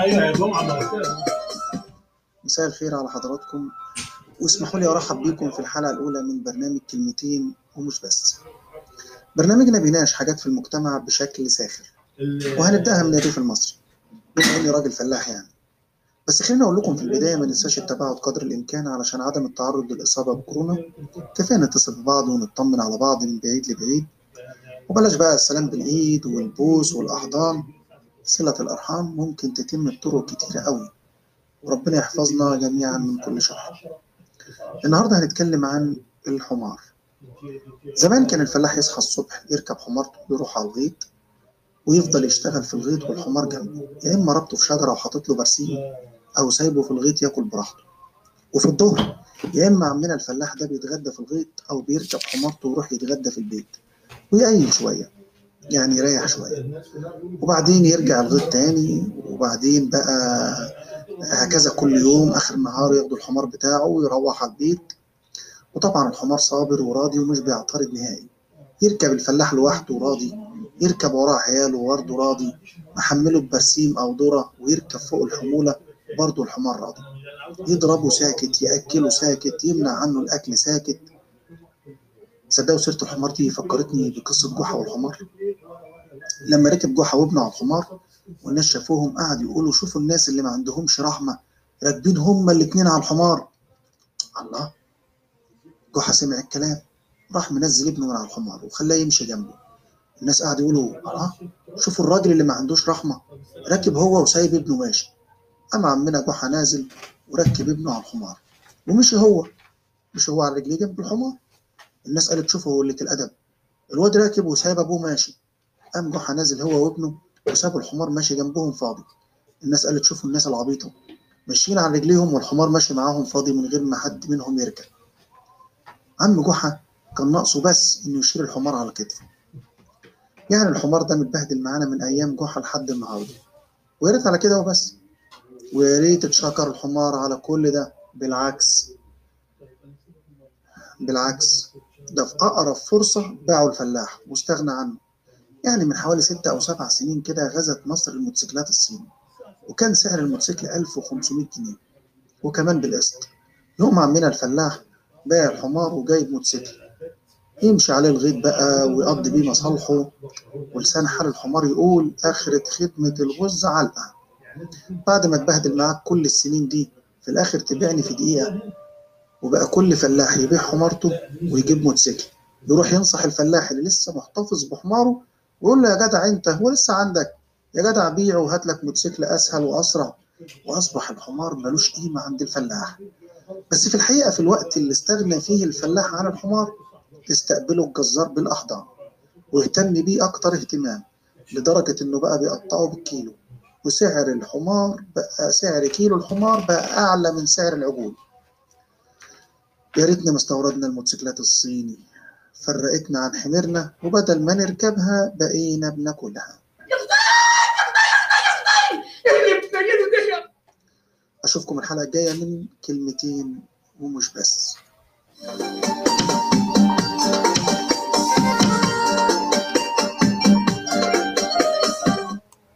أيوه يا جمعة مساء الخير على حضراتكم. واسمحوا لي أرحب بيكم في الحلقة الأولى من برنامج كلمتين ومش بس. برنامجنا بيناقش حاجات في المجتمع بشكل ساخر وهنبدأها من الريف المصري. بما إني راجل فلاح يعني. بس خليني أقول لكم في البداية ما ننساش التباعد قدر الإمكان علشان عدم التعرض للإصابة بكورونا كفاية نتصل ببعض ونطمن على بعض من بعيد لبعيد. وبلاش بقى السلام بالإيد والبوس والأحضان. صلة الأرحام ممكن تتم بطرق كتيرة قوي وربنا يحفظنا جميعا من كل شر. النهارده هنتكلم عن الحمار. زمان كان الفلاح يصحى الصبح يركب حمارته ويروح على الغيط ويفضل يشتغل في الغيط والحمار جنبه يا إما ربطه في شجرة وحاطط له برسيم أو سايبه في الغيط ياكل براحته. وفي الظهر يا إما عمنا الفلاح ده بيتغدى في الغيط أو بيركب حمارته ويروح يتغدى في البيت ويقيل شوية. يعني يريح شوية. وبعدين يرجع الغيط تاني وبعدين بقى هكذا كل يوم آخر النهار ياخدوا الحمار بتاعه ويروح على البيت. وطبعا الحمار صابر وراضي ومش بيعترض نهائي. يركب الفلاح لوحده راضي يركب وراه عياله برضه راضي محمله ببرسيم أو ذرة ويركب فوق الحمولة برضه الحمار راضي. يضربه ساكت يأكله ساكت يمنع عنه الأكل ساكت. صدقوا سيرة الحمار دي فكرتني بقصة جحا والحمار. لما ركب جحا وابنه على الحمار والناس شافوهم قعدوا يقولوا شوفوا الناس اللي ما عندهمش رحمة راكبين هما الاتنين على الحمار. الله! جحا سمع الكلام راح منزل ابنه من على الحمار وخلاه يمشي جنبه. الناس قعدوا يقولوا الله! شوفوا الراجل اللي ما عندوش رحمة راكب هو وسايب ابنه ماشي. قام عمنا جحا نازل وركب ابنه على الحمار ومشي هو مشي هو على رجليه جنب الحمار. الناس قالت شوفوا قلة الأدب. الواد راكب وسايب أبوه ماشي. قام جحا نازل هو وابنه وسابوا الحمار ماشي جنبهم فاضي. الناس قالت شوفوا الناس العبيطة. ماشيين على رجليهم والحمار ماشي معاهم فاضي من غير ما حد منهم يركب. عم جحا كان ناقصه بس إنه يشيل الحمار على كتفه. يعني الحمار ده متبهدل معانا من أيام جحا لحد النهاردة. ويا ريت على كده وبس. ويا ريت اتشكر الحمار على كل ده. بالعكس. بالعكس. ده في أقرب فرصة باعوا الفلاح واستغنى عنه. يعني من حوالي ستة أو سبع سنين كده غزت مصر الموتوسيكلات الصيني وكان سعر الموتوسيكل 1500 جنيه وكمان بالقسط. يقوم عمنا الفلاح باع الحمار وجايب موتوسيكل. يمشي عليه الغيط بقى ويقضي بيه مصالحه ولسان حال الحمار يقول آخرة خدمة الغز علقة. بعد ما اتبهدل معاك كل السنين دي في الآخر تبيعني في دقيقة وبقى كل فلاح يبيع حمارته ويجيب موتوسيكل. يروح ينصح الفلاح اللي لسه محتفظ بحماره ويقول له يا جدع أنت هو لسه عندك؟ يا جدع بيعه وهات لك موتوسيكل أسهل وأسرع. وأصبح الحمار ملوش قيمة عند الفلاح. بس في الحقيقة في الوقت اللي استغنى فيه الفلاح عن الحمار استقبله الجزار بالاحضان واهتم بيه أكتر اهتمام لدرجة إنه بقى بيقطعه بالكيلو. وسعر الحمار بقى سعر كيلو الحمار بقى أعلى من سعر العجول. يا ريتنا ما استوردنا الموتوسيكلات الصيني. فرقتنا عن حميرنا وبدل ما نركبها بقينا بناكلها. أشوفكم الحلقة الجاية من كلمتين ومش بس.